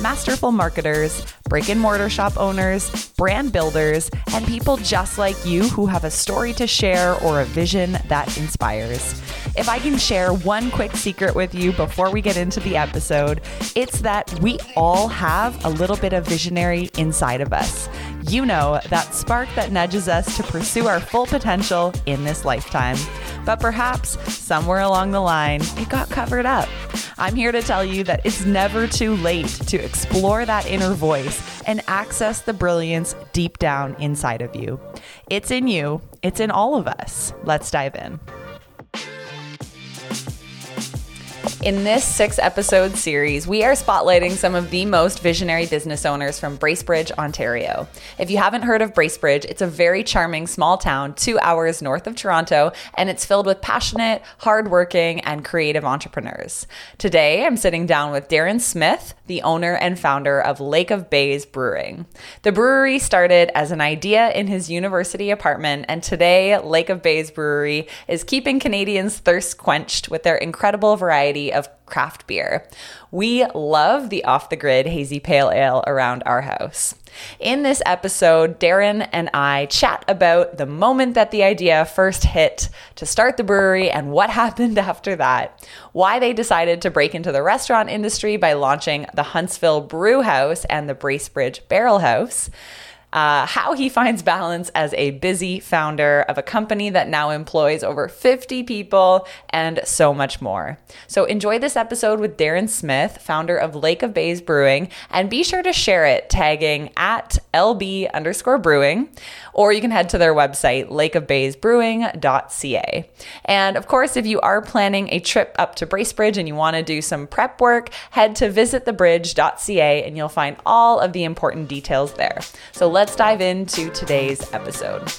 masterful marketers, brick and mortar shop owners, brand builders, and people just like you who have a story to share or a vision that inspires. If I can share one quick secret with you before we get into the episode, it's that we all have a little bit of visionary inside of us. You know, that spark that nudges us to pursue our full potential in this lifetime. But perhaps somewhere along the line, it got covered up. I'm here to tell you that it's never too late to explore that inner voice and access the brilliance deep down inside of you. It's in you, it's in all of us. Let's dive in. In this six episode series, we are spotlighting some of the most visionary business owners from Bracebridge, Ontario. If you haven't heard of Bracebridge, it's a very charming small town two hours north of Toronto, and it's filled with passionate, hardworking, and creative entrepreneurs. Today, I'm sitting down with Darren Smith, the owner and founder of Lake of Bays Brewing. The brewery started as an idea in his university apartment, and today, Lake of Bays Brewery is keeping Canadians' thirst quenched with their incredible variety of craft beer. We love the off the grid hazy pale ale around our house. In this episode, Darren and I chat about the moment that the idea first hit to start the brewery and what happened after that, why they decided to break into the restaurant industry by launching the Huntsville Brew House and the Bracebridge Barrel House uh, how he finds balance as a busy founder of a company that now employs over 50 people, and so much more. So enjoy this episode with Darren Smith, founder of Lake of Bays Brewing, and be sure to share it tagging at LB underscore brewing, or you can head to their website, lakeofbaysbrewing.ca. And of course, if you are planning a trip up to Bracebridge and you want to do some prep work, head to visitthebridge.ca and you'll find all of the important details there. So let's dive into today's episode.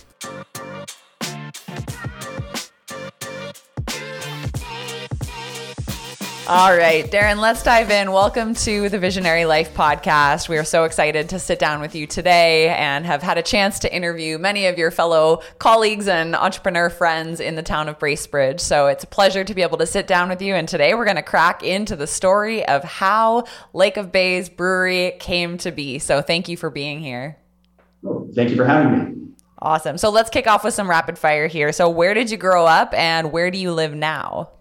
All right, Darren, let's dive in. Welcome to the Visionary Life podcast. We are so excited to sit down with you today and have had a chance to interview many of your fellow colleagues and entrepreneur friends in the town of Bracebridge. So it's a pleasure to be able to sit down with you. And today we're going to crack into the story of how Lake of Bays Brewery came to be. So thank you for being here. Oh, thank you for having me. Awesome. So let's kick off with some rapid fire here. So, where did you grow up and where do you live now?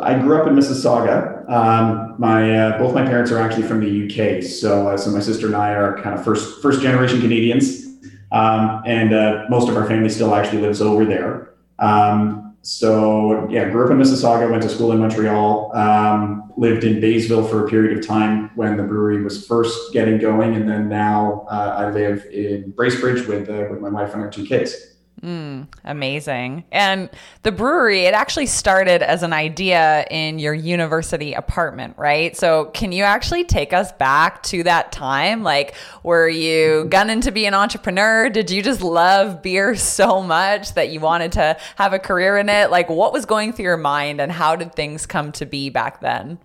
I grew up in Mississauga. Um, my uh, both my parents are actually from the UK, so uh, so my sister and I are kind of first first generation Canadians, um, and uh, most of our family still actually lives over there. Um, so yeah, grew up in Mississauga, went to school in Montreal, um, lived in Baysville for a period of time when the brewery was first getting going, and then now uh, I live in Bracebridge with uh, with my wife and our two kids. Mm, amazing. And the brewery, it actually started as an idea in your university apartment, right? So, can you actually take us back to that time? Like, were you gunning to be an entrepreneur? Did you just love beer so much that you wanted to have a career in it? Like, what was going through your mind and how did things come to be back then?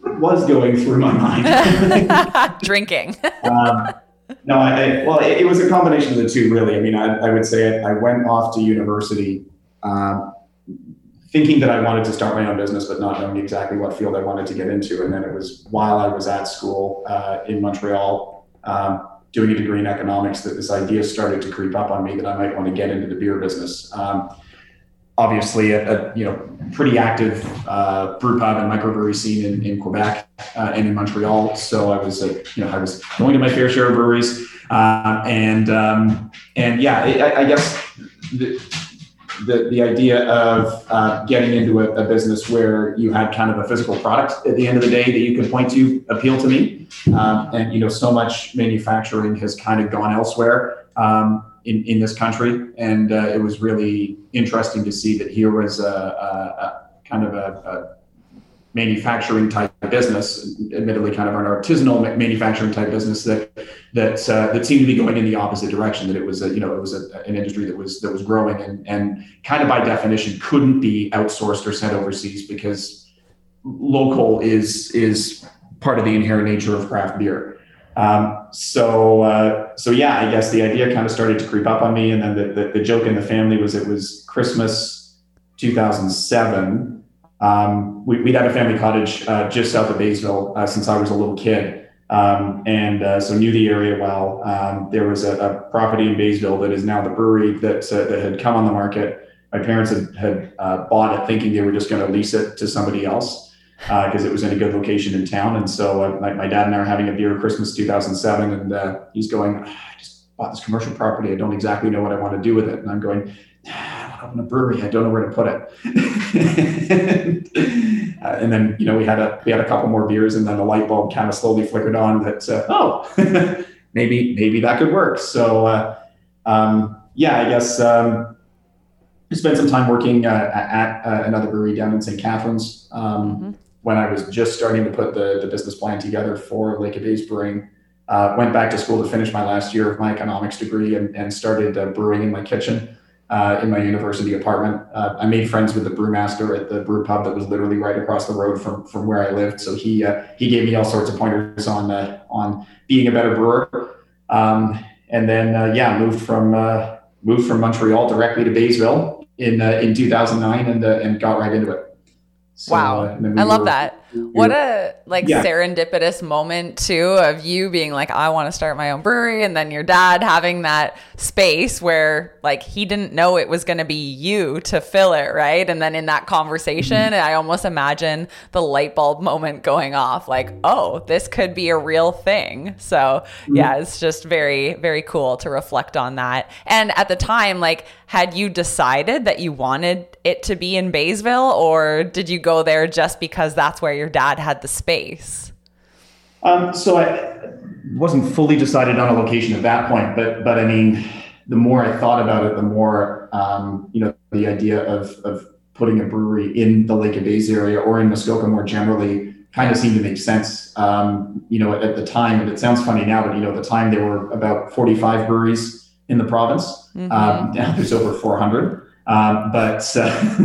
What was going through my mind? Drinking. um, no, I, well, it, it, was a combination of the two, really. I mean, I, I would say I, I, went off to university um, thinking that I wanted to start my own business, but not knowing exactly what field I wanted to get into. And then it was while I was at school uh, in Montreal um, doing a degree in economics that this idea started to creep up on me that I might want to get into the beer business. Um, obviously a, a, you know pretty active uh, brew pub and microbrewery scene in, in Quebec uh, and in Montreal. So I was uh, you know I was going to my fair share of breweries uh, and um, and yeah I, I guess the, the, the idea of uh, getting into a, a, business where you had kind of a physical product at the end of the day that you could point to appeal to me um, and you know so much manufacturing has kind of gone elsewhere um, in, in this country. And uh, it was really interesting to see that here was a, a, a kind of a, manufacturing type business, admittedly kind of an artisanal manufacturing type business that that uh, that seemed to be going in the opposite direction. That it was a, you know it was a, an industry that was that was growing and and kind of by definition couldn't be outsourced or sent overseas because local is is part of the inherent nature of craft beer. Um, so uh, so yeah, I guess the idea kind of started to creep up on me, and then the, the, the joke in the family was it was Christmas 2007. Um, we, would had a family cottage uh, just south of Baysville uh, since I was a little kid, um, and uh, so knew the area well. Um, there was a, a, property in Baysville that is now the brewery that uh, that had come on the market. My parents had, had uh, bought it thinking they were just going to lease it to somebody else because uh, it was in a good location in town. And so my, my, dad and I are having a beer Christmas 2007, and he's going, ah, I just bought this commercial property. I don't exactly know what I want to do with it. And I'm going, I open a brewery. I don't know where to put it. and, uh, and, then, you know, we had a, we had a couple more beers and then the light bulb kind of slowly flickered on that, uh, oh, maybe, maybe that could work. So, uh, um, yeah, I guess, um, I spent some time working at another brewery down in St. Catharines. Um, mm-hmm when I was just starting to put the, the business plan together for Lake of Bays Brewing. Uh, went back to school to finish my last year of my economics degree and, and started uh, brewing in my kitchen uh, in my university apartment. Uh, I made friends with the brewmaster at the brew pub that was literally right across the road from, from where I lived. So he uh, he gave me all sorts of pointers on uh, on being a better brewer. Um, and then yeah, moved from moved from Montreal directly to Baysville in in 2009 and and got right into it. So, wow. Uh, I love were, that. What a like yeah. serendipitous moment too of you being like, I want to start my own brewery, and then your dad having that space where like he didn't know it was going to be you to fill it, right? And then in that conversation, mm-hmm. I almost imagine the light bulb moment going off, like, oh, this could be a real thing. So mm-hmm. yeah, it's just very very cool to reflect on that. And at the time, like, had you decided that you wanted it to be in Baysville, or did you go there just because that's where your dad had the space? Um, so I wasn't fully decided on a location at that point, but but I mean, the more I thought about it, the more um, you know the idea of of putting a brewery in the Lake of Bays area or in Muskoka more generally kind of seemed to make sense. Um, you know, at, at, the time, and it sounds funny now, but you know, at the time there were about 45 breweries in the province. Mm-hmm. Um, now there's over 400. Um, but uh,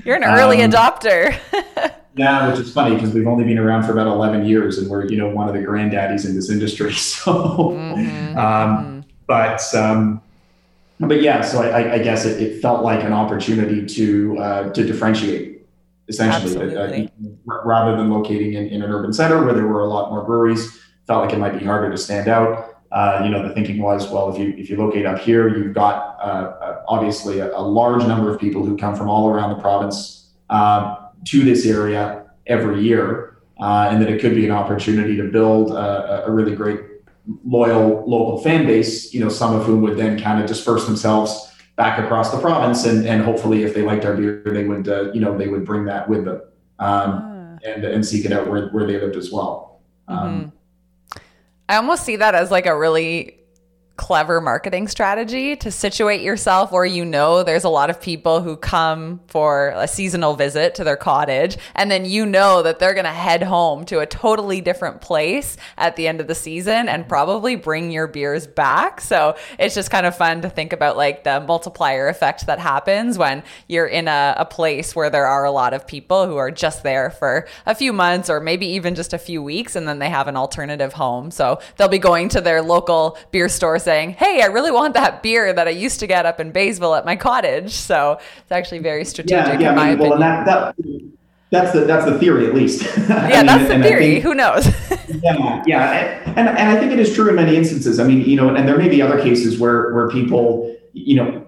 you're an early um, adopter. yeah, which is funny because we've only been around for about 11 years and we're, you know, one of the granddaddies in this industry. So, mm-hmm. um, but, um, but yeah, so I, I guess it, it, felt like an opportunity to, uh, to differentiate essentially uh, rather than locating in, in an urban center where there were a lot more breweries, felt like it might be harder to stand out. Uh, you know, the thinking was, well, if you if you locate up here, you've got uh, uh, obviously a, a, large number of people who come from all around the province um, to this area every year, uh, and that it could be an opportunity to build a, a, really great loyal local fan base. You know, some of whom would then kind of disperse themselves back across the province, and and hopefully, if they liked our beer, they would uh, you know they would bring that with them um, ah. and and seek it out where where they lived as well. Um, mm-hmm. I almost see that as like a really clever marketing strategy to situate yourself where you know there's a lot of people who come for a seasonal visit to their cottage and then you know that they're going to head home to a totally different place at the end of the season and probably bring your beers back. So it's just kind of fun to think about like the multiplier effect that happens when you're in a, a place where there are a lot of people who are just there for a few months or maybe even just a few weeks and then they have an alternative home. So they'll be going to their local beer store saying, "Hey, I really want that beer that I used to get up in Baysville at my cottage." So it's actually very strategic yeah, yeah, in my I mean, opinion. Well, that, that, that's the that's the theory at least. Yeah, mean, that's the theory. Think, Who knows? yeah, yeah, and, and and I think it is true in many instances. I mean, you know, and there may be other cases where where people, you know,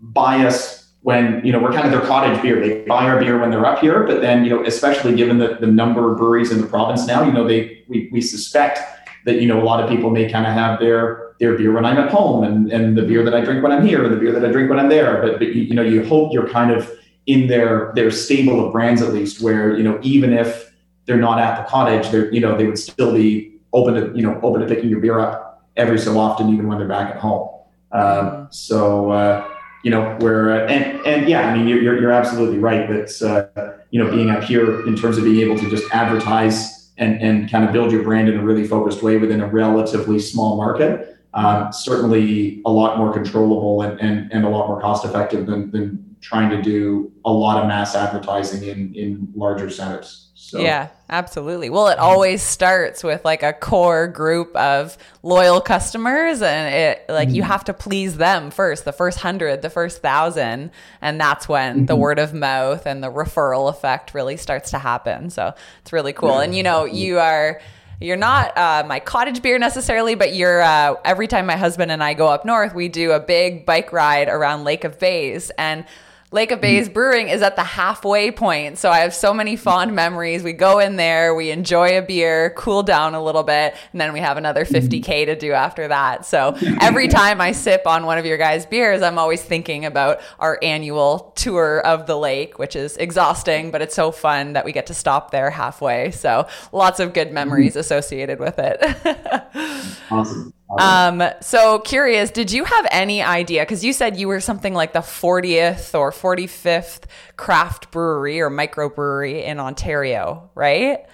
buy us when you know we're kind of their cottage beer. They buy our beer when they're up here, but then you know, especially given the, the number of breweries in the province now, you know, they we, we suspect that you know a lot of people may kind of have their their beer when I'm at home and, and the beer that I drink when I'm here and the beer that I drink when I'm there. But, but you, you know, you hope you're kind of in their their stable of brands at least where, you know, even if they're not at the cottage, they're, you know, they would still be open to, you know, open to picking your beer up every so often, even when they're back at home. Um, so, uh, you know, where, uh, and, and yeah, I mean, you're, you're absolutely right. That, uh, you know, being up here in terms of being able to just advertise and, and kind of build your brand in a really focused way within a relatively small market. Um, certainly a lot more controllable and, and, and a lot more cost effective than, than trying to do a lot of mass advertising in, in larger centers. So. Yeah, absolutely. Well, it always starts with like a core group of loyal customers, and it like mm-hmm. you have to please them first, the first hundred, the first thousand, and that's when mm-hmm. the word of mouth and the referral effect really starts to happen. So it's really cool. Yeah. And you know, you are you're not uh, my cottage beer necessarily, but you're uh, every time my husband and I go up north, we do a big bike ride around Lake of Bays, and Lake of Bays Brewing is at the halfway point. So I have so many fond memories. We go in there, we enjoy a beer, cool down a little bit, and then we have another 50K to do after that. So every time I sip on one of your guys' beers, I'm always thinking about our annual tour of the lake, which is exhausting, but it's so fun that we get to stop there halfway. So lots of good memories mm-hmm. associated with it. awesome. Um, so curious, did you have any idea? Because you said you were something like the 40th or 45th craft brewery or microbrewery in Ontario, right?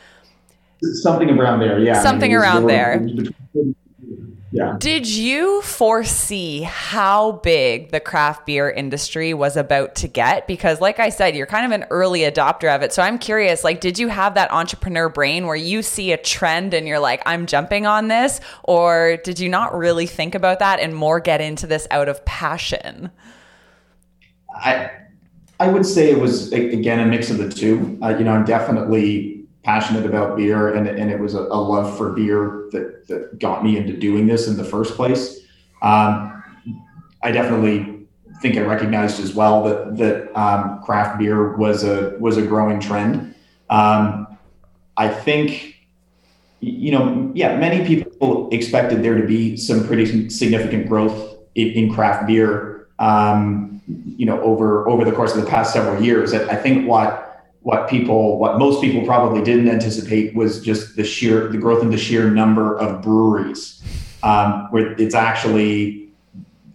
Something around there, yeah. Something I mean, around there. Yeah. Did you foresee how big the craft beer industry was about to get? Because, like I said, you're kind of an early adopter of it. So I'm curious, like, did you have that entrepreneur brain where you see a trend and you're like, I'm jumping on this? Or did you not really think about that and more get into this out of passion? I, I would say it was, again, a mix of the two. Uh, you know, I'm definitely passionate about beer and, and it was a, a, love for beer that, that got me into doing this in the first place. Um, I definitely think I recognized as well that, that um, craft beer was a, was a growing trend. Um, I think, you know, yeah, many people expected there to be some pretty significant growth in, in craft beer, um, you know, over, over the course of the past several years. I, I think what, what people, what most people probably didn't anticipate was just the sheer, the growth in the sheer number of breweries, um, where it's actually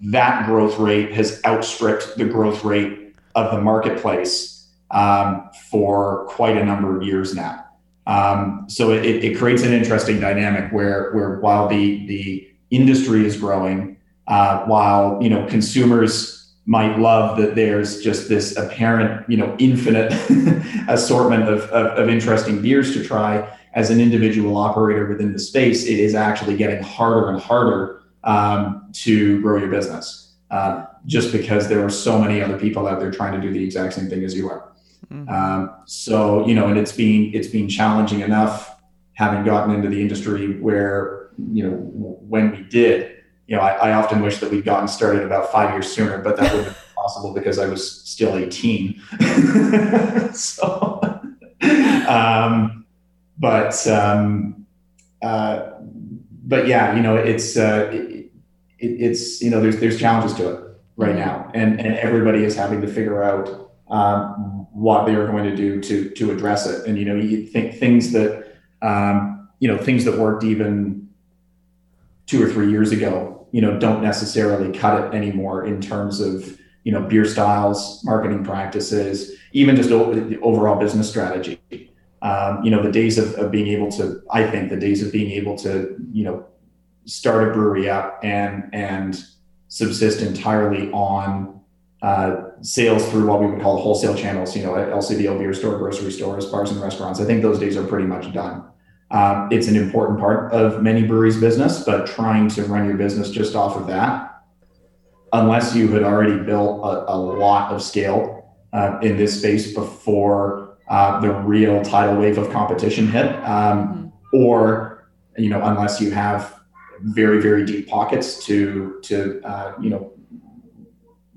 that growth rate has outstripped the growth rate of the marketplace um, for quite a number of years now. Um, so it, it, creates an interesting dynamic where, where while the, the industry is growing, uh, while you know consumers might love that there's just this apparent, you know, infinite assortment of, of, of, interesting beers to try. As an individual operator within the space, it is actually getting harder and harder um, to grow your business, uh, just because there are so many other people out there trying to do the exact same thing as you are. Mm-hmm. Um, so you know, and it's been it's been challenging enough having gotten into the industry where you know when we did you know, I, I, often wish that we'd gotten started about five years sooner, but that wouldn't have been possible because I was still 18. so, um, but, um, uh, but yeah, you know, it's, uh, it, it's, you know, there's, there's challenges to it right mm-hmm. now and, and everybody is having to figure out, um, what they are going to do to, to address it. And, you know, you think things that, um, you know, things that worked even two or three years ago you know don't necessarily cut it anymore in terms of you know beer styles marketing practices even just the overall business strategy. Um, you know the days of, of being able to i think the days of being able to you know start a brewery up and and subsist entirely on uh, sales through what we would call wholesale channels you know lcbo beer store grocery stores bars and restaurants i think those days are pretty much done um, it's an important part of many breweries' business, but trying to run your business just off of that, unless you had already built a, a lot of scale uh, in this space before uh, the real tidal wave of competition hit, um, mm-hmm. or you know, unless you have very very deep pockets to to uh, you know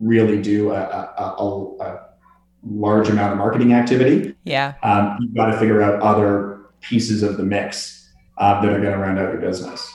really do a, a, a, a, large amount of marketing activity. Yeah, um, you've got to figure out other pieces of the mix uh, that are going to round out your business.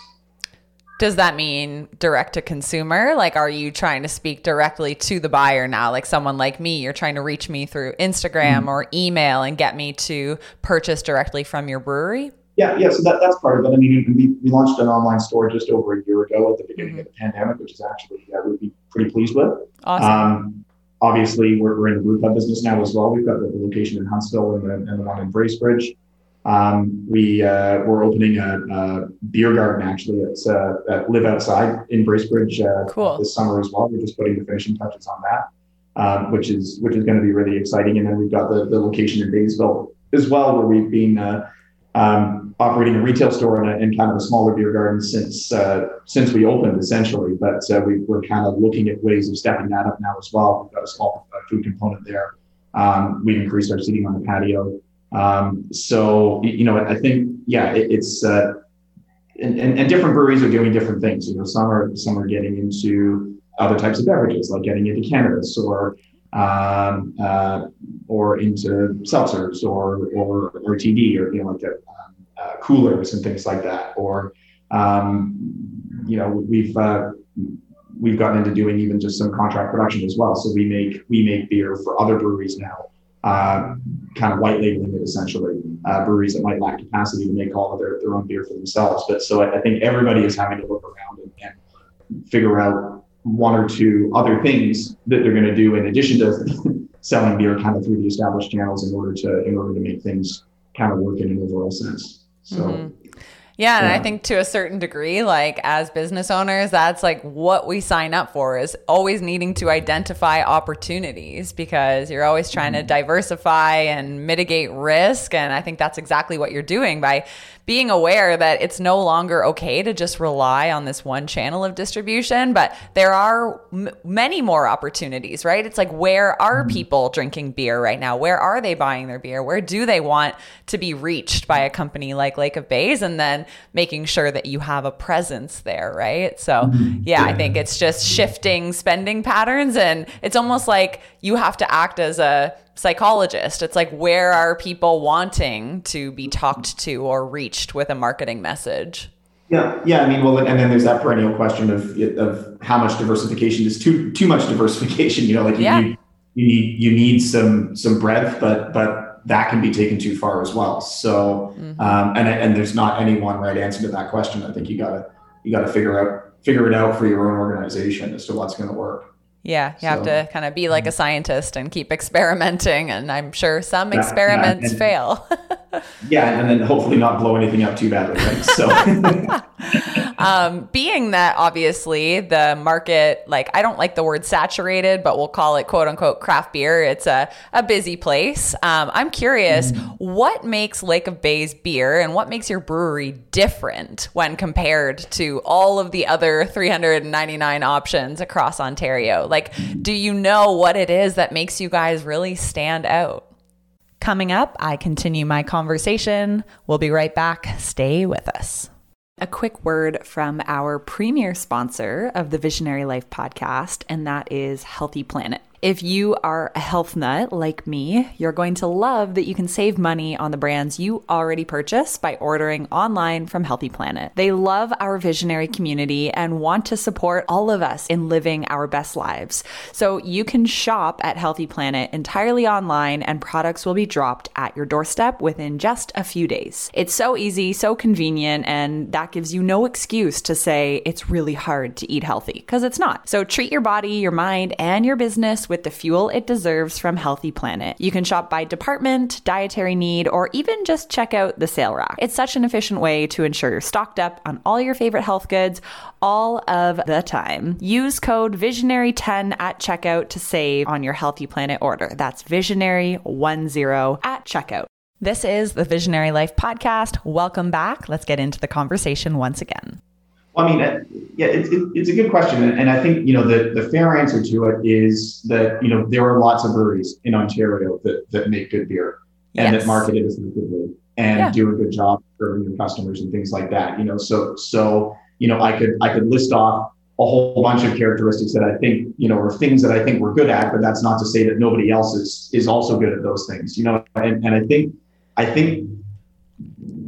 Does that mean direct to consumer? Like, are you trying to speak directly to the buyer now? Like, someone like me, you're trying to reach me through Instagram mm-hmm. or email and get me to purchase directly from your brewery? Yeah, yeah. So that, that's part of it. I mean, we, we launched an online store just over a year ago at the beginning mm-hmm. of the pandemic, which is actually uh, we'd be pretty pleased with. Awesome. Um, obviously, we're, we're in the brew pub business now as well. We've got the location in Huntsville and the, and the one in Bracebridge. Um, we uh, we're opening a, a, beer garden actually at, uh, at Live Outside in Bracebridge uh, cool. this summer as well. We're just putting the finishing touches on that, um, which is which is going to be really exciting. And then we've got the, the location in Baysville as well, where we've been uh, um, operating a retail store and, a, and, kind of a smaller beer garden since uh, since we opened essentially. But uh, we, are kind of looking at ways of stepping that up now as well. We've got a small food component there. Um, we've increased our seating on the patio. Um, so, you know, I think, yeah, it, it's, uh, and, and, and, different breweries are doing different things. You know, some are, some are getting into other types of beverages, like getting into cannabis or, um, uh, or into seltzers or, or, RTD or, you know, like a, um, uh, coolers and things like that. Or, um, you know, we've, uh, we've gotten into doing even just some contract production as well. So we make, we make beer for other breweries now uh, kind of white labeling it essentially. Uh, breweries that might lack capacity to make all of their, their own beer for themselves. But so I, I think everybody is having to look around and, and, figure out one or two other things that they're going to do in addition to selling beer kind of through the established channels in order to in order to make things kind of work in an overall sense. So. Mm-hmm. Yeah, and yeah. I think to a certain degree, like as business owners, that's like what we sign up for is always needing to identify opportunities because you're always trying mm-hmm. to diversify and mitigate risk. And I think that's exactly what you're doing by being aware that it's no longer okay to just rely on this one channel of distribution, but there are m- many more opportunities, right? It's like, where are mm-hmm. people drinking beer right now? Where are they buying their beer? Where do they want to be reached by a company like Lake of Bays? And then making sure that you have a presence there, right? So, mm-hmm. yeah, I think it's just shifting spending patterns. And it's almost like you have to act as a psychologist. It's like, where are people wanting to be talked to or reached with a marketing message? Yeah, yeah. I mean, well, and then there's that perennial question of of how much diversification is too too much diversification. You know, like you yeah. need you need you need some some breadth, but but that can be taken too far as well. So, mm-hmm. um, and and there's not any one right answer to that question. I think you gotta you gotta figure out figure it out for your own organization as to what's going to work. Yeah, you so, have to kind of be like a scientist and keep experimenting. And I'm sure some yeah, experiments yeah, and, fail. yeah, and then hopefully not blow anything up too badly, right? So, um, being that obviously the market, like I don't like the word saturated, but we'll call it quote unquote craft beer. It's a, a busy place. Um, I'm curious, mm. what makes Lake of Bays beer and what makes your brewery different when compared to all of the other 399 options across Ontario? Like, do you know what it is that makes you guys really stand out? Coming up, I continue my conversation. We'll be right back. Stay with us. A quick word from our premier sponsor of the Visionary Life podcast, and that is Healthy Planet. If you are a health nut like me, you're going to love that you can save money on the brands you already purchase by ordering online from Healthy Planet. They love our visionary community and want to support all of us in living our best lives. So you can shop at Healthy Planet entirely online and products will be dropped at your doorstep within just a few days. It's so easy, so convenient, and that gives you no excuse to say it's really hard to eat healthy because it's not. So treat your body, your mind, and your business with the fuel it deserves from Healthy Planet. You can shop by department, dietary need, or even just check out the sale rack. It's such an efficient way to ensure you're stocked up on all your favorite health goods all of the time. Use code Visionary10 at checkout to save on your Healthy Planet order. That's Visionary10 at checkout. This is the Visionary Life Podcast. Welcome back. Let's get into the conversation once again. Well, I mean, uh, yeah, it's, it's a good question, and I think you know the the fair answer to it is that you know there are lots of breweries in Ontario that that make good beer and yes. that market it effectively and yeah. do a good job serving your customers and things like that. You know, so so you know I could I could list off a whole bunch of characteristics that I think you know are things that I think we're good at, but that's not to say that nobody else is is also good at those things. You know, and, and I think I think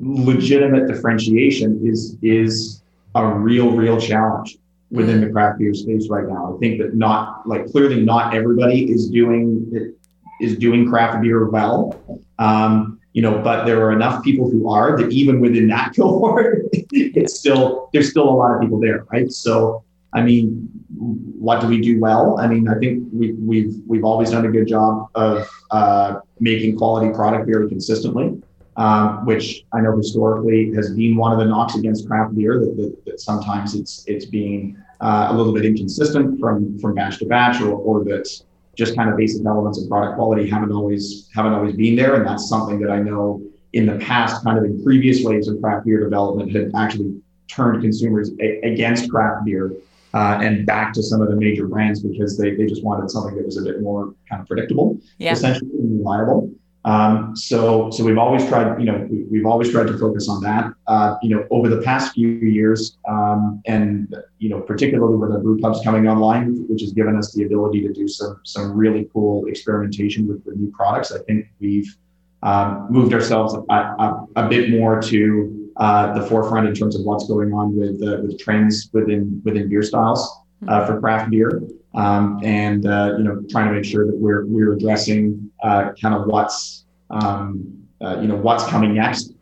legitimate differentiation is is a real, real challenge within the craft beer space right now. I think that not like clearly not everybody is doing is doing craft beer well. Um, you know, but there are enough people who are that even within that cohort, it's still there's still a lot of people there, right? So I mean, what do we do well? I mean, I think we, we've we've always done a good job of uh, making quality product very consistently. Um, which I know historically has been one of the knocks against craft beer that, that, that sometimes it's it's being uh, a little bit inconsistent from from batch to batch, or, or that just kind of basic elements of product quality haven't always haven't always been there, and that's something that I know in the past, kind of in previous waves of craft beer development, had actually turned consumers a- against craft beer uh, and back to some of the major brands because they, they just wanted something that was a bit more kind of predictable, yeah. essentially reliable. Um, so, so we've always tried, you know, we, have always tried to focus on that. Uh, you know, over the past few years, um, and you know, particularly with our brew pubs coming online, which has given us the ability to do some some really cool experimentation with, with new products. I think we've um, moved ourselves a, a, a, bit more to uh, the forefront in terms of what's going on with uh, with trends within within beer styles uh, for craft beer, um, and uh, you know trying to make sure that we're we're addressing uh, kind of what's um, uh, you know what's coming next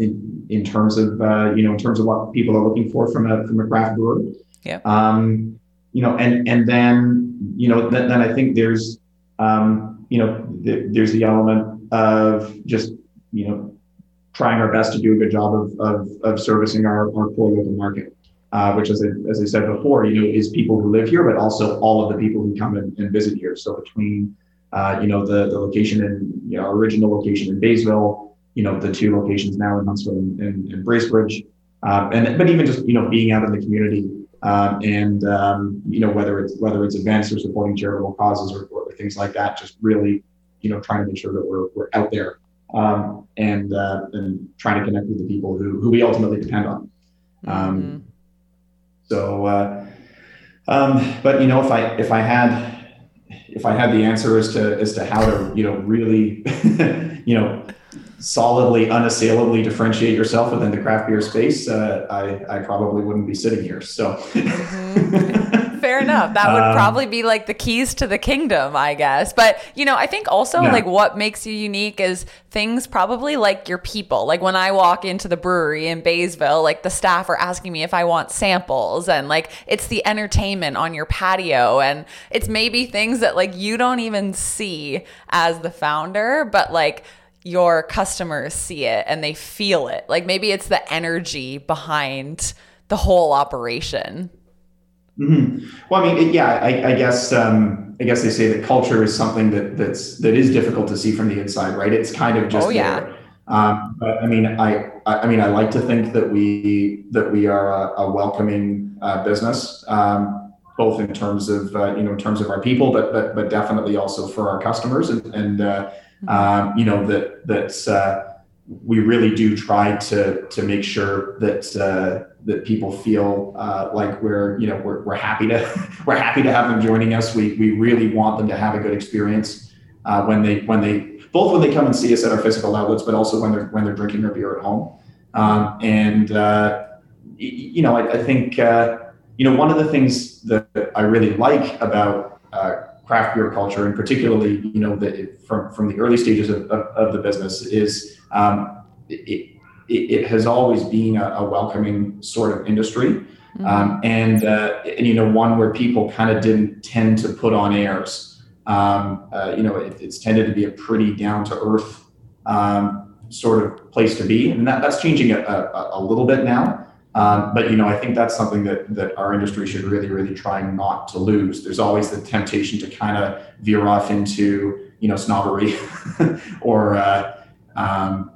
in in terms of you know in terms of what people are looking for from a from a craft brewer. Yeah. Um, you know, and and then you know then, then I think there's um, you know th- there's the element of just you know trying our best to do a good job of of, of servicing our, our core local market. Uh, which, as I, as I said before, you know, is people who live here, but also all of the people who come and, and visit here. So between, uh, you know, the the location in you know original location in Baysville, you know, the two locations now in Huntsville and, and, and Bracebridge, um, and but even just you know being out in the community um, and um, you know whether it's whether it's events or supporting charitable causes or, or things like that, just really you know, trying to make sure that we're, we're out there um, and uh, and trying to connect with the people who, who we ultimately depend on. Um, mm-hmm. So, uh, um, but you know, if I if I had if I had the answer as to as to how to you know really you know solidly unassailably differentiate yourself within the craft beer space, uh, I I probably wouldn't be sitting here. So. Mm-hmm. Enough. That would um, probably be like the keys to the kingdom, I guess. But, you know, I think also yeah. like what makes you unique is things probably like your people. Like when I walk into the brewery in Baysville, like the staff are asking me if I want samples and like it's the entertainment on your patio and it's maybe things that like you don't even see as the founder, but like your customers see it and they feel it. Like maybe it's the energy behind the whole operation. Mm-hmm. Well, I mean, yeah, I, I guess um, I guess they say that culture is something that that's that is difficult to see from the inside, right? It's kind of just oh, yeah. there. Um, but I mean, I, I mean, I like to think that we that we are a, a welcoming uh, business, um, both in terms of uh, you know in terms of our people, but but but definitely also for our customers, and, and uh, mm-hmm. um, you know that that's uh, we really do try to to make sure that uh, that people feel uh, like we're you know we're, we're happy to we're happy to have them joining us. We we really want them to have a good experience uh, when they when they both when they come and see us at our physical outlets, but also when they're when they're drinking their beer at home. Um, and uh, you know I, I think uh, you know one of the things that I really like about uh, craft beer culture, and particularly you know the, from from the early stages of, of, of the business, is um, it, it, it, has always been a, a, welcoming sort of industry. Mm-hmm. Um, and, uh, and, you know, one where people kind of didn't tend to put on airs. Um, uh, you know, it, it's tended to be a pretty down to earth um, sort of place to be. And that, that's changing a, a, a little bit now. Um, but you know, I think that's something that that our industry should really, really try not to lose. There's always the temptation to kind of veer off into you know snobbery or uh, um,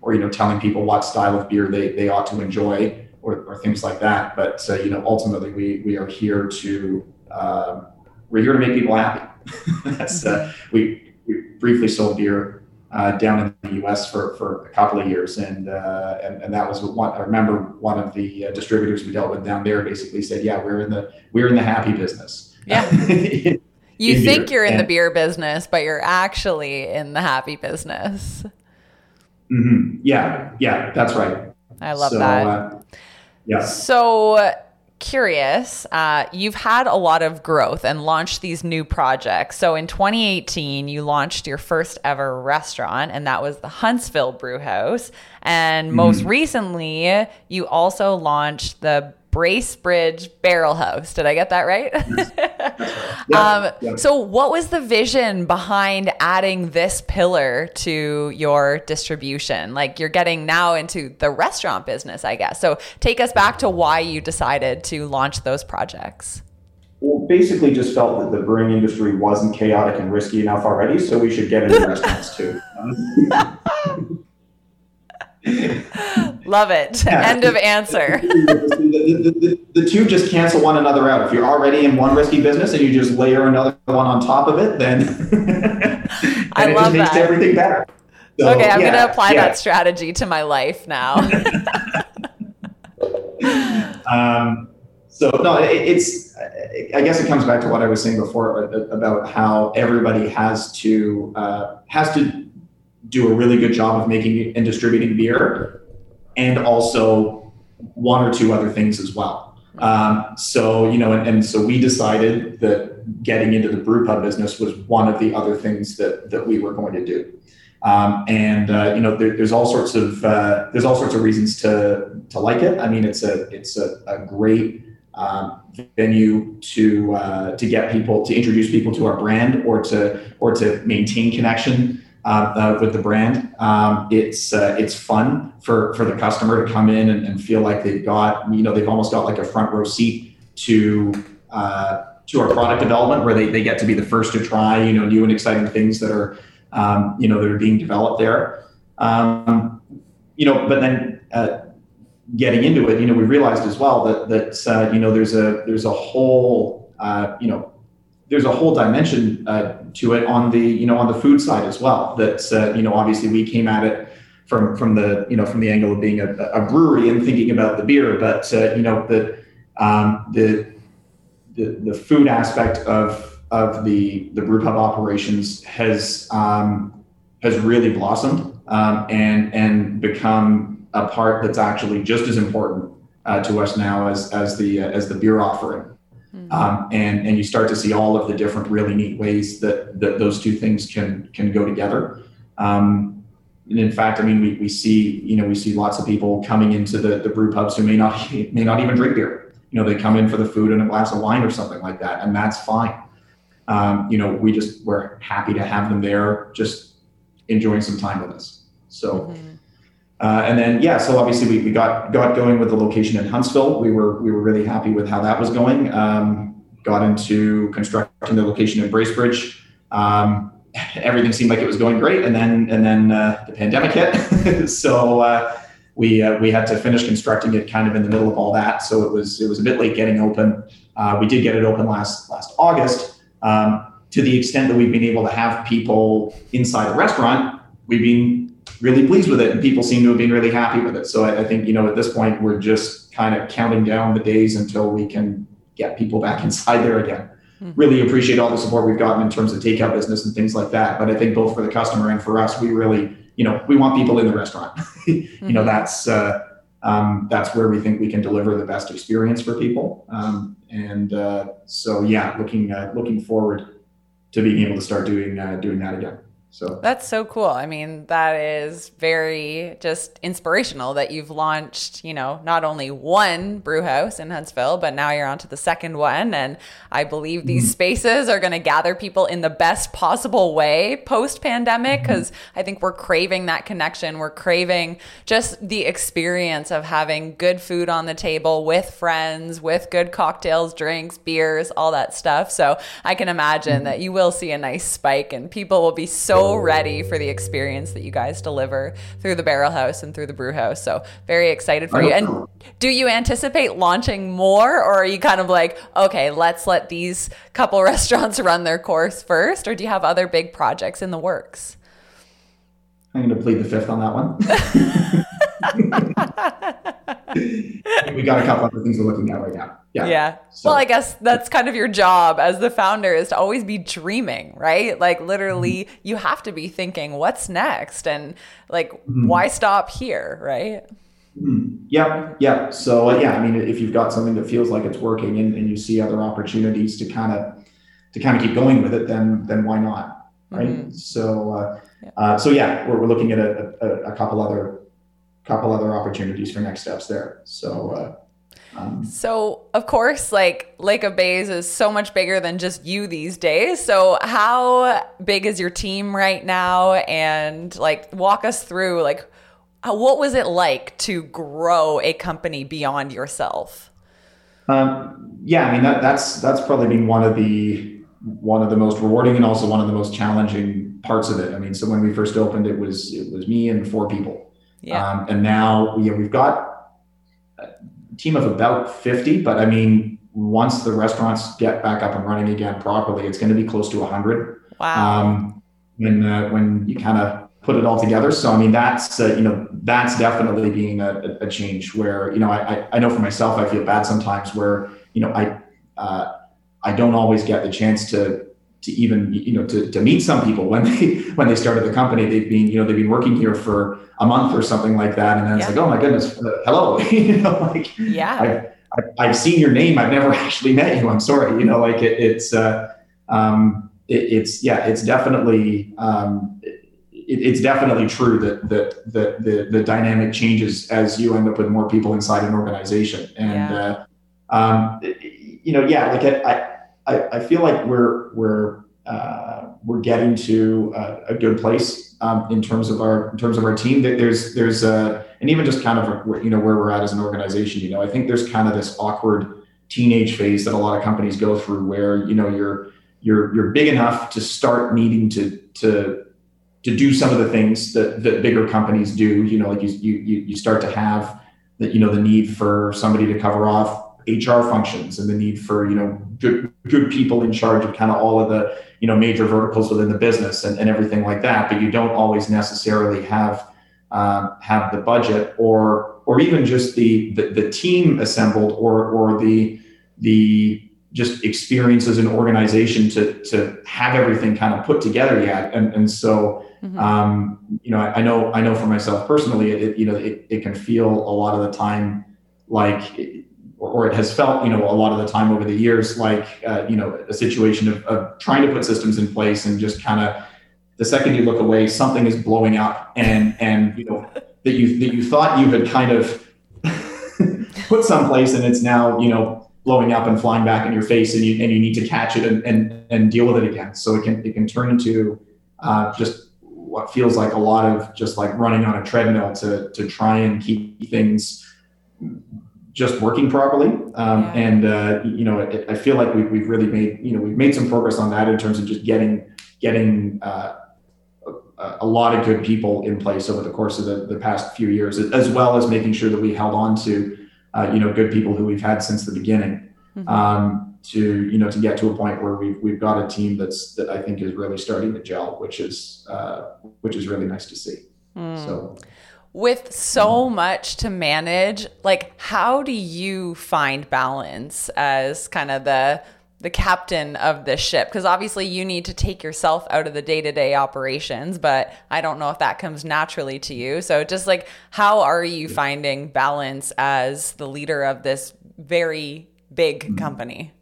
or you know telling people what style of beer they, they ought to enjoy or, or things like that but uh, you know ultimately we we are here to um, we're here to make people happy that's uh, we, we briefly sold beer uh, down in the U.S. for, for a couple of years, and uh, and, and that was one. I remember one of the uh, distributors we dealt with down there basically said, "Yeah, we're in the we're in the happy business." Yeah. you think you're in and, the beer business, but you're actually in the happy business. Mm-hmm. Yeah, yeah, that's right. I love so, that. Uh, yeah. So curious, uh, you've had a lot of growth and launched these new projects. So in 2018, you launched your first ever restaurant, and that was the Huntsville Brew House. And mm-hmm. most recently, you also launched the Bracebridge Barrel House. Did I get that right? Yeah, yeah. um, so, what was the vision behind adding this pillar to your distribution? Like, you're getting now into the restaurant business, I guess. So, take us back to why you decided to launch those projects. Well, basically, just felt that the brewing industry wasn't chaotic and risky enough already, so we should get into restaurants too. Love it. Yeah. End of answer. The, the, the, the, two just cancel one another out. If you're already in one risky business and you just layer another one on top of it, then, then I it love just makes that. everything better. So, okay, I'm yeah, going to apply yeah. that strategy to my life now. um, so no, it, it's. I guess it comes back to what I was saying before about how everybody has to uh, has to do a really good job of making and distributing beer, and also one or two other things as well. Um, so you know, and, and, so we decided that getting into the brew pub business was one of the other things that that we were going to do. Um, and uh, you know, there, there's all sorts of uh, there's all sorts of reasons to to like it. I mean, it's a it's a, a great um, venue to uh, to get people to introduce people to our brand or to or to maintain connection uh, uh, with the brand. Um, it's uh, it's fun for for the customer to come in and, and, feel like they've got you know they've almost got like a front row seat to uh, to our product development where they, they get to be the first to try you know new and exciting things that are um, you know that are being developed there. Um, you know, but then uh, getting into it, you know, we realized as well that that uh, you know there's a there's a whole you know there's a whole dimension uh, to it on the you know on the food side as well. That uh, you know obviously we came at it from from the you know from the angle of being a, a brewery and thinking about the beer, but uh, you know the um, the, the the food aspect of of the the brew pub operations has um, has really blossomed um, and and become a part that's actually just as important uh, to us now as as the uh, as the beer offering. Mm-hmm. Um, and and you start to see all of the different really neat ways that that those two things can can go together. Um, and in fact, I mean, we, we see you know we see lots of people coming into the the brew pubs who may not may not even drink beer. You know, they come in for the food and a glass of wine or something like that, and that's fine. Um, you know, we just we're happy to have them there, just enjoying some time with us. So. Mm-hmm. Uh, and then yeah, so obviously we, we got got going with the location in Huntsville. We were we were really happy with how that was going. Um, got into constructing the location in Bracebridge. Um, everything seemed like it was going great, and then and then uh, the pandemic hit. so uh, we uh, we had to finish constructing it kind of in the middle of all that. So it was it was a bit late getting open. Uh, we did get it open last last August. Um, to the extent that we've been able to have people inside the restaurant, we've been really pleased with it and people seem to have been really happy with it. So I, I think, you know, at this point, we're just kind of counting down the days until we can get people back inside there again. Mm-hmm. Really appreciate all the support we've gotten in terms of takeout business and things like that. But I think both for the customer and for us, we really, you know, we want people in the restaurant. mm-hmm. You know, that's, uh, um, that's where we think we can deliver the best experience for people. Um, and uh, so, yeah, looking uh, looking forward to being able to start doing uh, doing that again. So that's so cool. I mean, that is very just inspirational that you've launched, you know, not only one brew house in Huntsville, but now you're on to the second one. And I believe these mm-hmm. spaces are going to gather people in the best possible way post pandemic because mm-hmm. I think we're craving that connection. We're craving just the experience of having good food on the table with friends, with good cocktails, drinks, beers, all that stuff. So I can imagine mm-hmm. that you will see a nice spike and people will be so ready for the experience that you guys deliver through the Barrel House and through the Brew House. So very excited for you. And do you anticipate launching more, or are you kind of like, okay, let's let these couple restaurants run their course first, or do you have other big projects in the works? I'm going to plead the fifth on that one. we got a couple other things we're looking at right now. Yeah. Yeah. So. Well, I guess that's kind of your job as the founder is to always be dreaming, right? Like literally, mm-hmm. you have to be thinking, what's next? And like, mm-hmm. why stop here, right? Mm-hmm. Yeah. Yeah. So, uh, yeah, I mean, if you've got something that feels like it's working and, and you see other opportunities to kind of, to kind of keep going with it, then, then why not? Right. Mm-hmm. So, uh, yeah. Uh, so yeah, we're, we're looking at a, a, a couple other, couple other opportunities for next steps there. So, uh, Um, so, of course, like Lake of Bays is so much bigger than just you these days. So, how big is your team right now? And like, walk us through like, what was it like to grow a company beyond yourself? Um, yeah, I mean that, that's that's probably been one of the one of the most rewarding and also one of the most challenging parts of it. I mean, so when we first opened, it was it was me and four people, Yeah. um, and now we, we've got a team of about fifty. But I mean, once the restaurants get back up and running again properly, it's going to be close to hundred. wow. Um, when uh, when you kind of put it all together. So I mean, that's uh, you know that's definitely being a, a change. Where you know I, I I know for myself, I feel bad sometimes where you know I uh, I don't always get the chance to to even you know to, to meet some people when they when they started the company. They've been you know they've been working here for a month or something like that, and then it's Yeah. like oh my goodness, uh, hello, you know like yeah. I've, I've, I've seen your name. I've never actually met you. I'm sorry. You know, like it, it's, uh, um, it, it's, yeah, it's definitely, um, it, it's definitely true that, that, that the, the dynamic changes as you end up with more people inside an organization. And, Yeah. uh, um, you know, yeah, like I, I, I feel like we're, we're, uh, we're getting to a, a good place um, in terms of our in terms of our team. There's there's uh, and even just kind of you know where we're at as an organization. You know, I think there's kind of this awkward teenage phase that a lot of companies go through, where you know you're you're you're big enough to start needing to to to do some of the things that, that bigger companies do. You know, like you you you start to have that you know the need for somebody to cover off HR functions and the need for you know good good people in charge of kind of all of the you know major verticals within the business and, and everything like that. But you don't always necessarily have um, have the budget or or even just the, the the team assembled or or the the just experience as an organization to to have everything kind of put together yet. And and so Mhm. um, you know, I, I know, I know for myself personally, it, it you know, it, it can feel a lot of the time like, it- or, or it has felt, you know, a lot of the time over the years, like, uh, you know, a situation of, of trying to put systems in place and just kind of the second you look away, something is blowing up and, and, you know, that you, that you thought you had kind of put someplace and it's now, you know, blowing up and flying back in your face and you, and you need to catch it and, and, and deal with it again. So it can, it can turn into uh, just what feels like a lot of just like running on a treadmill to to try and keep things just working properly. Um, Yeah. And uh, you know, it, I feel like we've we've really made you know we've made some progress on that in terms of just getting getting uh, a, a lot of good people in place over the course of the, the past few years, as well as making sure that we held on to uh, you know good people who we've had since the beginning Mhm. um, to you know to get to a point where we've we've got a team that's that I think is really starting to gel, which is uh, which is really nice to see. Mm. So With so much to manage, like how do you find balance as kind of the the captain of this ship? Because obviously you need to take yourself out of the day-to-day operations, but I don't know if that comes naturally to you. So just like how are you finding balance as the leader of this very big mm-hmm. company?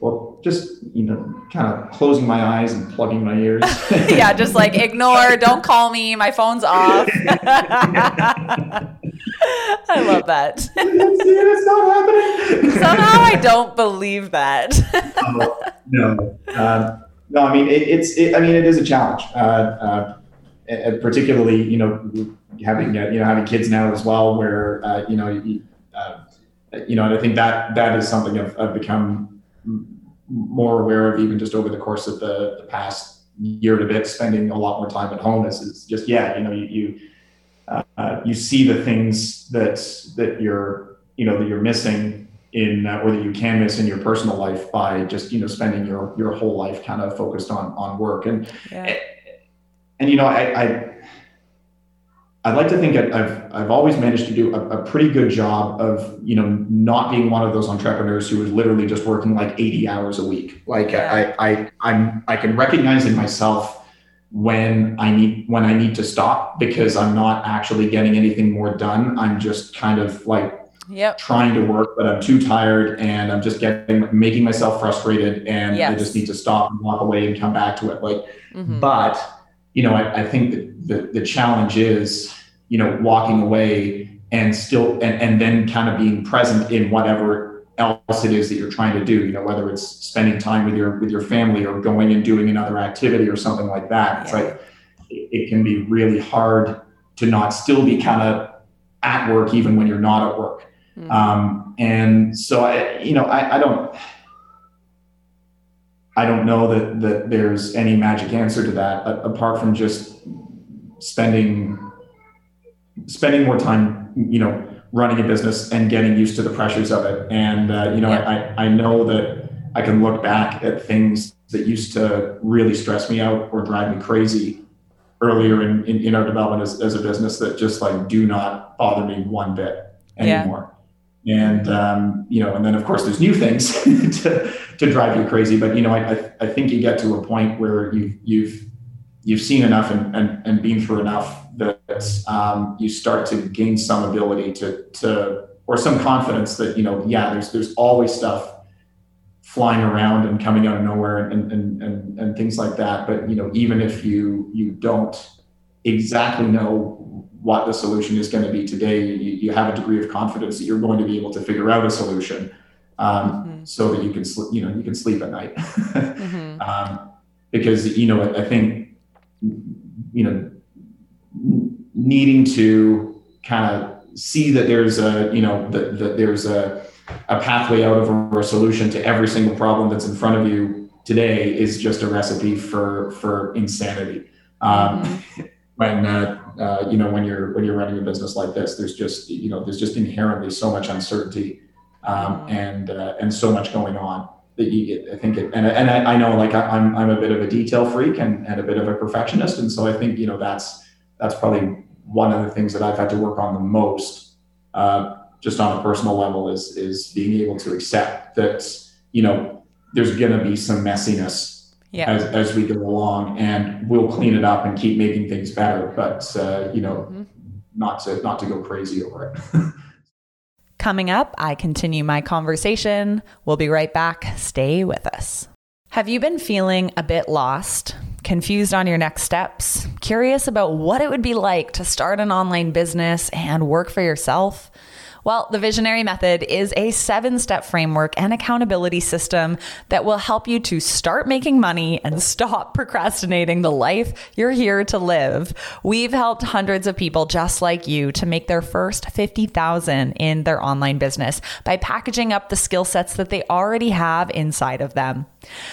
Well, just you know, kind of closing my eyes and plugging my ears. yeah, just like ignore, don't call me, my phone's off. I love that. See, it's not happening. Somehow I don't believe that. Oh, no, um, no. I mean, it, it's. It, I mean, it is a challenge. Uh, uh, particularly, you know, having uh, you know having kids now as well, where uh, you know, you, uh, you know, and I think that that is something I've, I've become more aware of, even just over the course of the, the past year and a bit, spending a lot more time at home. Is, is just yeah, you know, you you, uh, you see the things that that you're you know that you're missing in uh, or that you can miss in your personal life by just you know spending your your whole life kind of focused on on work and Yeah. and you know I, I I'd like to think I've I've always managed to do a, a pretty good job of you know not being one of those entrepreneurs who is literally just working like 80 hours a week. Like Yeah. I, I I'm I can recognize in myself when I need when I need to stop because I'm not actually getting anything more done. I'm just kind of like Yep. trying to work, but I'm too tired and I'm just getting making myself frustrated and I just need to stop and walk away and come back to it. Like Mhm. but you know, I, I think that the, the challenge is, you know, walking away and still and, and then kind of being present in whatever else it is that you're trying to do you know whether it's spending time with your with your family or going and doing another activity or something like that it's like it, can be really hard to not still be kind of at work even when you're not at work mm-hmm. um, and so i you know I, I don't I don't know that that there's any magic answer to that apart from just spending spending more time, you know, running a business and getting used to the pressures of it. And uh, you know, yeah. I I know that I can look back at things that used to really stress me out or drive me crazy earlier in, in, in our development as, as a business that just like do not bother me one bit anymore. Yeah and um, you know, and then of course there's new things to, to drive you crazy. But you know, I, I think you get to a point where you've you've you've seen enough and, and, and been through enough um, you start to gain some ability to to or some confidence that you know, yeah, there's there's always stuff flying around and coming out of nowhere and and and, and things like that. But you know, even if you you don't exactly know what the solution is going to be today, you, you, have a degree of confidence that you're going to be able to figure out a solution um, mm-hmm. so that you can sleep, you know, you can sleep at night. mm-hmm. um, because, you know, I think, you know, needing to kind of see that there's a, you know, that, that there's a, a pathway out of or a solution to every single problem that's in front of you today is just a recipe for, for insanity. Um, mm-hmm when uh, uh, you know when you're when you're running a business like this there's just you know there's just inherently so much uncertainty um, mm-hmm. and uh, and so much going on that you get, I think it, and, and I, I know like I, am I'm a bit of a detail freak and, and a bit of a perfectionist and so I think you know that's that's probably one of the things that I've had to work on the most uh, just on a personal level is is being able to accept that you know there's going to be some messiness yeah. as, as we go along and we'll clean it up and keep making things better but uh, you know mm-hmm. not to not to go crazy over it. Coming up i continue my conversation. We'll be right back. Stay with us. Have you been feeling a bit lost confused on your next steps curious about what it would be like to start an online business and work for yourself well, the Visionary Method is a seven step framework and accountability system that will help you to start making money and stop procrastinating the life you're here to live. We've helped hundreds of people just like you to make their first 50,000 in their online business by packaging up the skill sets that they already have inside of them.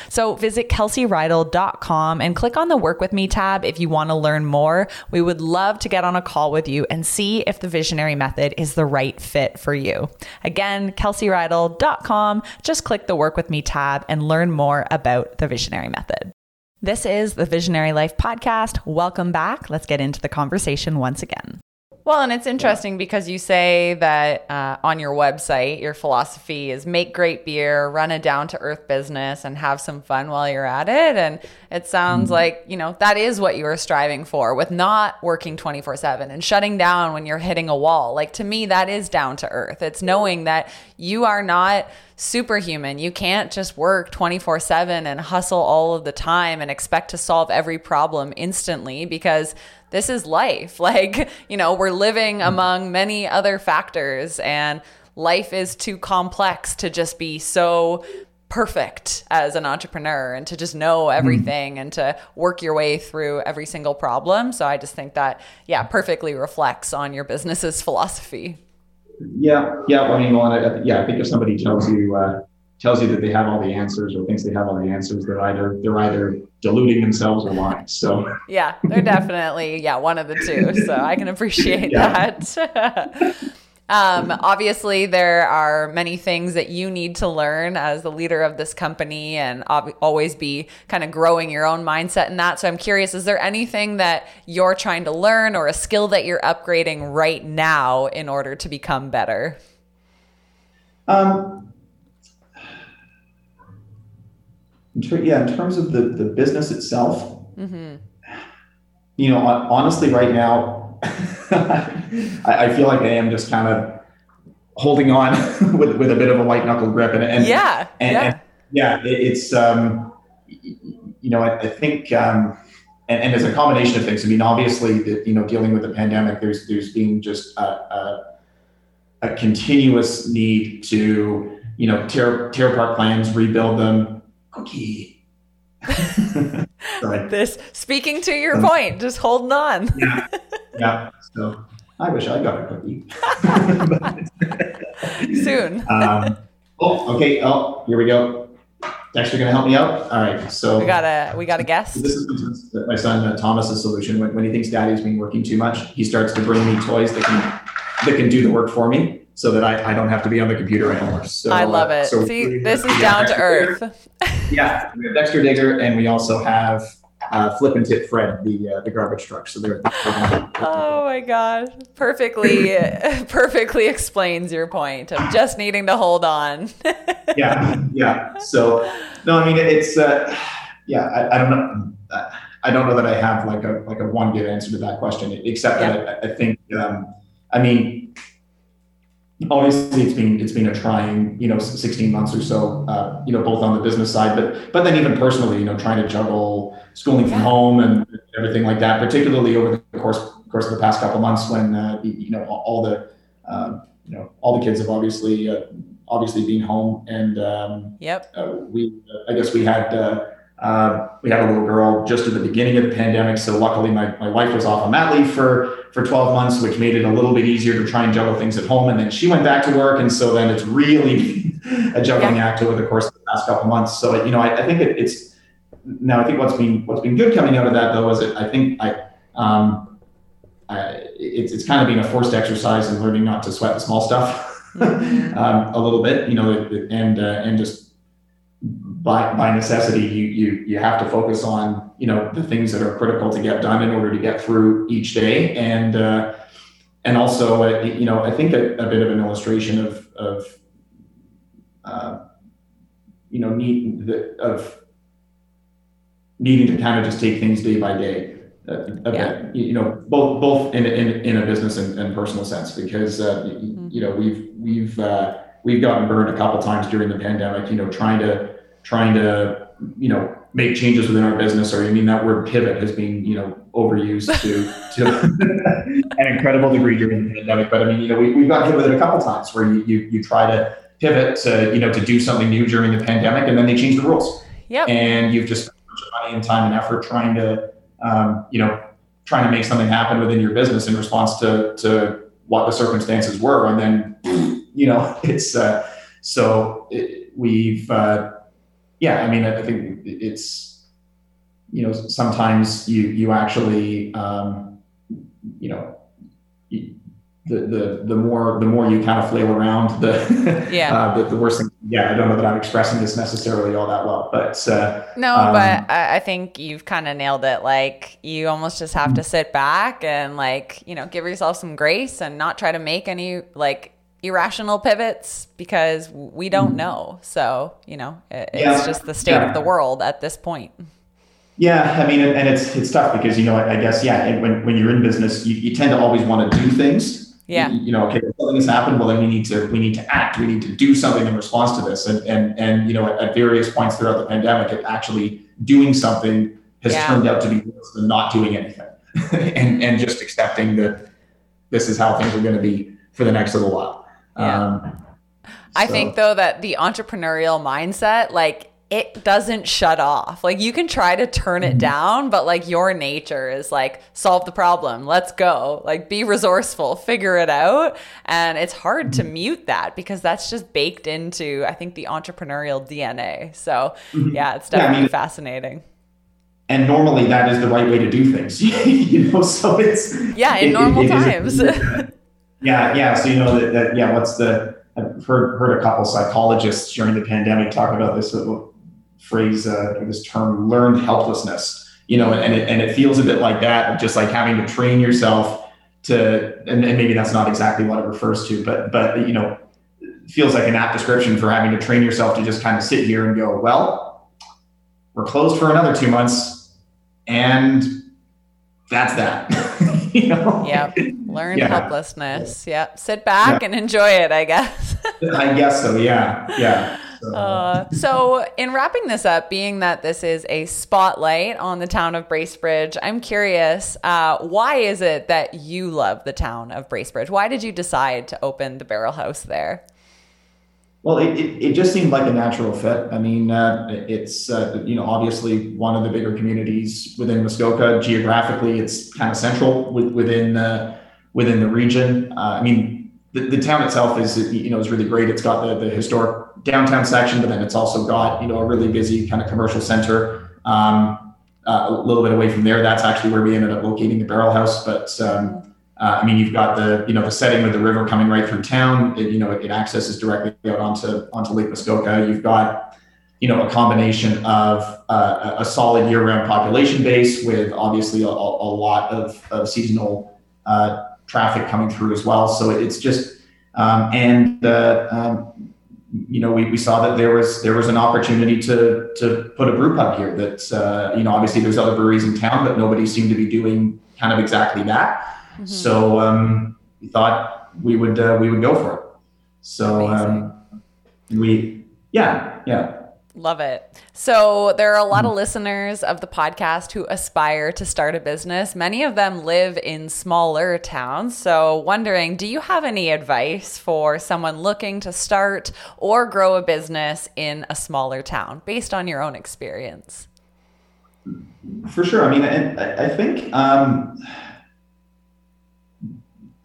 So visit kelseyreidl.com and click on the Work With Me tab if you want to learn more. We would love to get on a call with you and see if the visionary method is the right fit for you. Again, kelseyreidl.com. Just click the Work With Me tab and learn more about the visionary method. This is the Visionary Life Podcast. Welcome back. Let's get into the conversation once again. Well, and it's interesting because you say that uh, on your website, your philosophy is make great beer, run a down to earth business, and have some fun while you're at it. And it sounds mm-hmm. like, you know, that is what you are striving for with not working 24 7 and shutting down when you're hitting a wall. Like to me, that is down to earth. It's knowing that you are not superhuman. You can't just work 24 7 and hustle all of the time and expect to solve every problem instantly because this is life. Like, you know, we're living mm. among many other factors and life is too complex to just be so perfect as an entrepreneur and to just know mm. everything mm. and to work your way through every single problem. So I just think that, yeah, perfectly reflects on your business's philosophy. Yeah, yeah. I mean, well, yeah, I think if somebody tells you uh, tells you that they have all the answers or thinks they have all the answers, they're either they're either deluding themselves or lying. So yeah, they're definitely yeah one of the two. So I can appreciate that. Um, obviously, there are many things that you need to learn as the leader of this company and ob- always be kind of growing your own mindset in that. So, I'm curious is there anything that you're trying to learn or a skill that you're upgrading right now in order to become better? Um, in ter- yeah, in terms of the, the business itself, mm-hmm. you know, honestly, right now, I, I, feel like I am just kind of holding on with, with a bit of a white knuckle grip. And, and yeah, and, yeah, and, yeah, it, it's, um, you know, I, I think, um, and, and, a combination of things. I mean, obviously, the, you know, dealing with the pandemic, there's there's been just a, a, a continuous need to, you know, tear tear apart plans, rebuild them. Cookie. This speaking to your um, point, just holding on. yeah, yeah. So I wish I got a cookie. Soon. Um, oh, okay. Oh, here we go. Dexter, going to help me out. All right. So we got a we got a guest. This is my son uh, Thomas's solution. When, when he thinks Daddy's been working too much, he starts to bring me toys that can that can do the work for me so that I, I don't have to be on the computer anymore. So I love it. Uh, so See, this is down to earth. yeah, we have Dexter Digger, and we also have uh, Flip and Tip Fred, the uh, the garbage truck. So they're. oh my gosh! Perfectly, perfectly explains your point of just needing to hold on. yeah, yeah. So no, I mean it's uh, yeah. I, I don't know. I don't know that I have like a like a one good answer to that question, except yeah. that I, I think um, I mean obviously it's been it's been a trying you know 16 months or so uh, you know both on the business side but but then even personally you know trying to juggle schooling from home and everything like that particularly over the course course of the past couple months when uh, you know all the uh, you know all the kids have obviously uh, obviously been home and um, yep. uh, we I guess we had uh, we had a little girl just at the beginning of the pandemic so luckily my, my wife was off on mat leave for for 12 months, which made it a little bit easier to try and juggle things at home. And then she went back to work. And so then it's really a juggling yeah. act over the course of the past couple months. So, you know, I, I think it, it's now, I think what's been, what's been good coming out of that though, is that I think I, um, I, it's, it's kind of being a forced exercise in learning not to sweat the small stuff mm-hmm. um, a little bit, you know, and, uh, and just by, by necessity, you, you, you have to focus on, you know, the things that are critical to get done in order to get through each day. And, uh, and also, uh, you know, I think a, a, bit of an illustration of, of, uh, you know, need the, of needing to kind of just take things day by day. Uh, yeah. bit, you know, both both in in, in a business and, and personal sense, because uh, mm-hmm. you know we've we've uh, we've gotten burned a couple times during the pandemic. You know, trying to trying to you know make changes within our business or I mean that word pivot has been you know overused to to an incredible degree during the pandemic. But I mean you know we, we've got hit with it a couple times where you, you you try to pivot to you know to do something new during the pandemic and then they change the rules. Yep. and you've just spent money and time and effort trying to um, you know trying to make something happen within your business in response to to what the circumstances were. And then you know it's uh, so it, we've uh, yeah, I mean, I think it's you know sometimes you you actually um, you know you, the the the more the more you kind of flail around the yeah uh, the, the worse thing. Yeah, I don't know that I'm expressing this necessarily all that well, but uh, no, um, but I, I think you've kind of nailed it. Like you almost just have to sit back and like you know give yourself some grace and not try to make any like irrational pivots because we don't mm-hmm. know. So, you know, it's yeah. just the state yeah. of the world at this point. Yeah, I mean, and it's it's tough because you know, I guess, yeah, when when you're in business, you, you tend to always want to do things. Yeah. You, you, know, okay, something has happened. Well, then we need to we need to act. We need to do something in response to this. And and and you know, at, at various points throughout the pandemic, it actually doing something has yeah. turned out to be worse than not doing anything, and and just accepting that this is how things are going to be for the next little while. Yeah. Um, I think though that the entrepreneurial mindset, like it doesn't shut off. Like you can try to turn it mm-hmm. down, but like your nature is like solve the problem. Let's go. Like be resourceful, figure it out. And it's hard to mm-hmm. mute that because that's just baked into I think the entrepreneurial DNA. So, mm-hmm. yeah, it's definitely yeah, I mean, fascinating. And normally that is the right way to do things. you know, so it's Yeah, in it, normal it, it times. Yeah, yeah. So you know that, that yeah. What's the I've heard heard a couple psychologists during the pandemic talk about this phrase, uh, this term, learned helplessness. You know, and it, and it feels a bit like that, just like having to train yourself to, and, and maybe that's not exactly what it refers to, but but you know, feels like an apt description for having to train yourself to just kind of sit here and go, well, we're closed for another two months, and that's that. you know? Yep. Learn yeah. helplessness. Yep. Sit back yeah. and enjoy it, I guess. I guess so. Yeah. Yeah. So. Uh, so, in wrapping this up, being that this is a spotlight on the town of Bracebridge, I'm curious, uh, why is it that you love the town of Bracebridge? Why did you decide to open the Barrel House there? Well, it, it, it, just seemed like a natural fit. I mean, uh, it's, uh, you know, obviously one of the bigger communities within Muskoka. Geographically, it's kind of central within, uh, within the region. Uh, I mean, the, the town itself is, you know, is really great. It's got the, the historic downtown section, but then it's also got, you know, a really busy kind of commercial center. Um, uh, a little bit away from there, that's actually where we ended up locating the Barrel House. But um, uh, I mean, you've got the you know the setting with the river coming right through town. It, you know, it, it, accesses directly out onto onto Lake Muskoka. You've got you know a combination of uh, a solid year-round population base with obviously a, a lot of, of seasonal uh, traffic coming through as well. So it's just um, and um, you know we, we saw that there was there was an opportunity to to put a brew pub here. That uh, you know obviously there's other breweries in town, but nobody seemed to be doing kind of exactly that. Mm-hmm. So um, we thought we would uh, we would go for it. So um, we yeah yeah Love it. So, there are a lot of mm-hmm. listeners of the podcast who aspire to start a business. Many of them live in smaller towns. So, wondering, do you have any advice for someone looking to start or grow a business in a smaller town based on your own experience? For sure. I mean, I, I think um,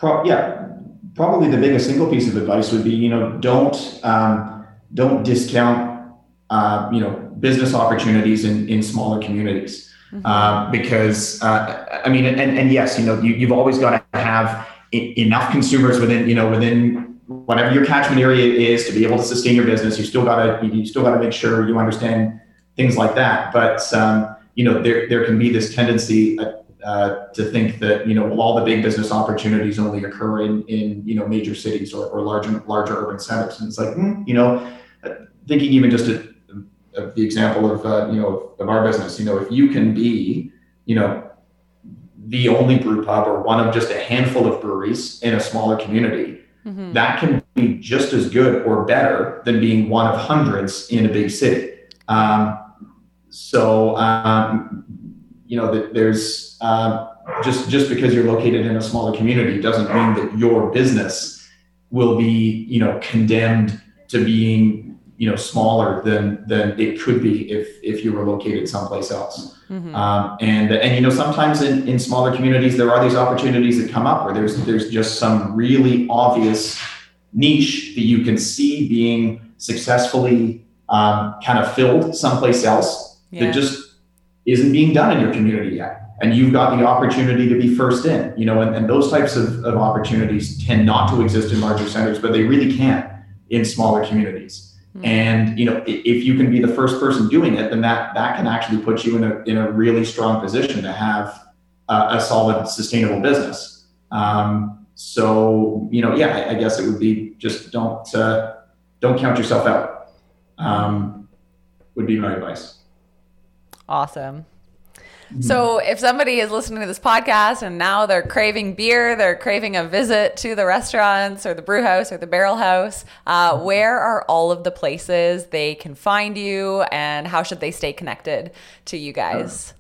Pro- yeah, probably the biggest single piece of advice would be, you know, don't um, don't discount, uh, you know, business opportunities in in smaller communities, mm-hmm. uh, because uh, I mean, and and yes, you know, you, you've always got to have I- enough consumers within, you know, within whatever your catchment area is to be able to sustain your business. You still got to you still got to make sure you understand things like that. But um, you know, there there can be this tendency uh, uh, to think that you know well, all the big business opportunities only occur in in you know major cities or, or larger larger urban centers and it's like hmm, you know thinking even just of the example of uh, you know of our business you know if you can be you know the only brew pub or one of just a handful of breweries in a smaller community mm-hmm. that can be just as good or better than being one of hundreds in a big city um, so um, you know that there's uh, just just because you're located in a smaller community doesn't mean that your business will be you know condemned to being you know smaller than than it could be if if you were located someplace else mm-hmm. um, and and you know sometimes in, in smaller communities there are these opportunities that come up where there's there's just some really obvious niche that you can see being successfully um, kind of filled someplace else yeah. that just isn't being done in your community yet. And you've got the opportunity to be first in, you know, and, and those types of, of opportunities tend not to exist in larger centers, but they really can in smaller communities. Mm-hmm. And you know, if you can be the first person doing it, then that that can actually put you in a in a really strong position to have a, a solid, sustainable business. Um, so you know, yeah, I, I, guess it would be just don't uh, don't count yourself out. Um, would be my advice. Awesome. Mm-hmm. So, if somebody is listening to this podcast and now they're craving beer, they're craving a visit to the restaurants or the brew house or the barrel house, uh, mm-hmm. where are all of the places they can find you and how should they stay connected to you guys?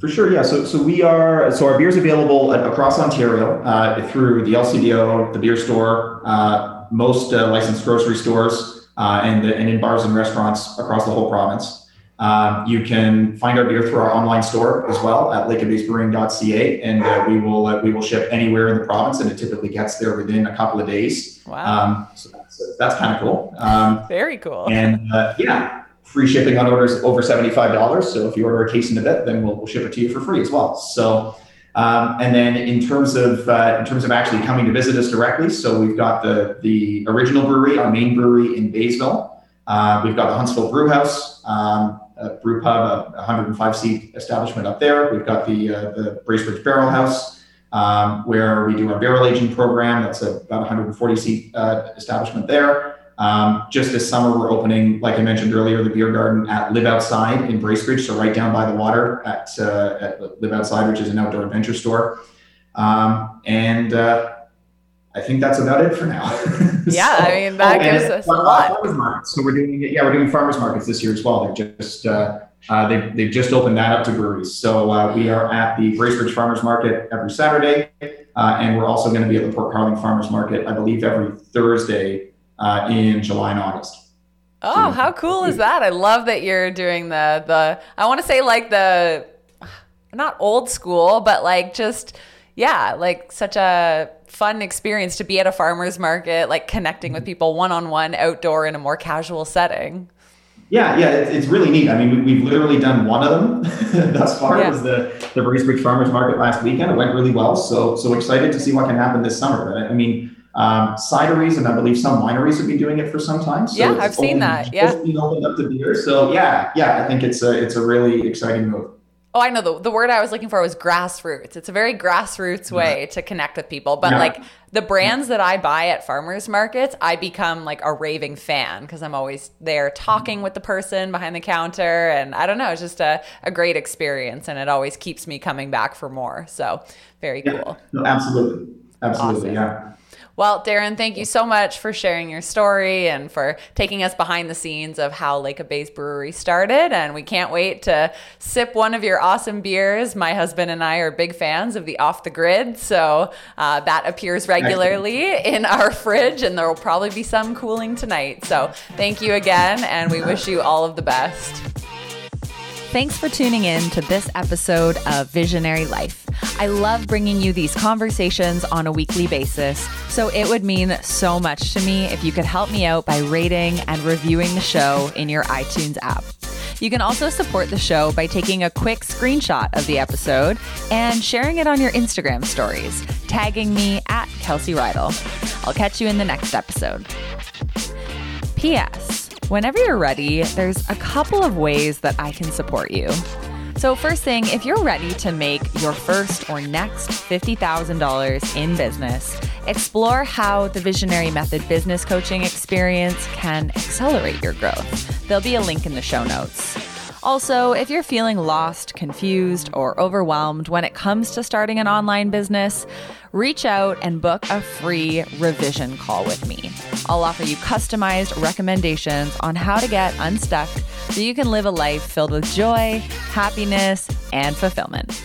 For sure, yeah. So, so we are. So our beer is available across Ontario uh, through the LCBO, the beer store, uh, most uh, licensed grocery stores, uh, and and in bars and restaurants across the whole province. Um, you can find our beer through our online store as well at lakeofbaysbrewing.ca, and uh, we will uh, we will ship anywhere in the province, and it typically gets there within a couple of days. Wow! Um, so that's, that's kind of cool. Um, Very cool. And uh, yeah, free shipping on orders over seventy five dollars. So if you order a case in a bit, then we'll, we'll ship it to you for free as well. So. Um, and then in terms of uh, in terms of actually coming to visit us directly, so we've got the the original brewery, our main brewery in Baysville. Uh, we've got the Huntsville Brew House. Um, a brew pub, a 105 seat establishment up there. We've got the uh, the Bracebridge Barrel House, um, where we do our barrel aging program. That's a, about 140 seat uh, establishment there. Um, just this summer, we're opening, like I mentioned earlier, the beer garden at Live Outside in Bracebridge, so right down by the water at, uh, at Live Outside, which is an outdoor adventure store. Um, and uh, I think that's about it for now. Yeah, so, I mean that gives us a lot. Farmers markets. So we're doing yeah, we're doing farmers markets this year as well. They're just uh, uh, they've, they've just opened that up to breweries. So uh, we are at the Bracebridge Farmers Market every Saturday, uh, and we're also going to be at the Port Carling Farmers Market, I believe, every Thursday uh, in July and August. Oh, so, how cool is that? I love that you're doing the the. I want to say like the, not old school, but like just yeah, like such a fun experience to be at a farmer's market, like connecting with people one on one outdoor in a more casual setting. Yeah, yeah, it's, it's really neat. I mean, we've literally done one of them thus far. Yeah. It was the the Bracebridge Farmers Market last weekend. It went really well. So so excited to see what can happen this summer. But I mean, um, cideries and I believe some wineries have been doing it for some time. So yeah, I've seen that. Yeah, been opened up to beer. So yeah, yeah, I think it's a it's a really exciting move. Oh, I know the, the word I was looking for was grassroots. It's a very grassroots way yeah. to connect with people. But yeah. like the brands that I buy at farmers markets, I become like a raving fan because I'm always there talking with the person behind the counter. And I don't know, it's just a, a great experience and it always keeps me coming back for more. So very yeah. cool. No, absolutely. Absolutely. Awesome. Yeah. Well, Darren, thank you so much for sharing your story and for taking us behind the scenes of how Lake of Bays Brewery started. And we can't wait to sip one of your awesome beers. My husband and I are big fans of the Off the Grid, so uh, that appears regularly in our fridge, and there will probably be some cooling tonight. So thank you again, and we wish you all of the best. Thanks for tuning in to this episode of Visionary Life. I love bringing you these conversations on a weekly basis, so it would mean so much to me if you could help me out by rating and reviewing the show in your iTunes app. You can also support the show by taking a quick screenshot of the episode and sharing it on your Instagram stories, tagging me at Kelsey Reidl. I'll catch you in the next episode. P.S. Whenever you're ready, there's a couple of ways that I can support you. So, first thing, if you're ready to make your first or next $50,000 in business, explore how the Visionary Method business coaching experience can accelerate your growth. There'll be a link in the show notes. Also, if you're feeling lost, confused, or overwhelmed when it comes to starting an online business, reach out and book a free revision call with me. I'll offer you customized recommendations on how to get unstuck so you can live a life filled with joy, happiness, and fulfillment.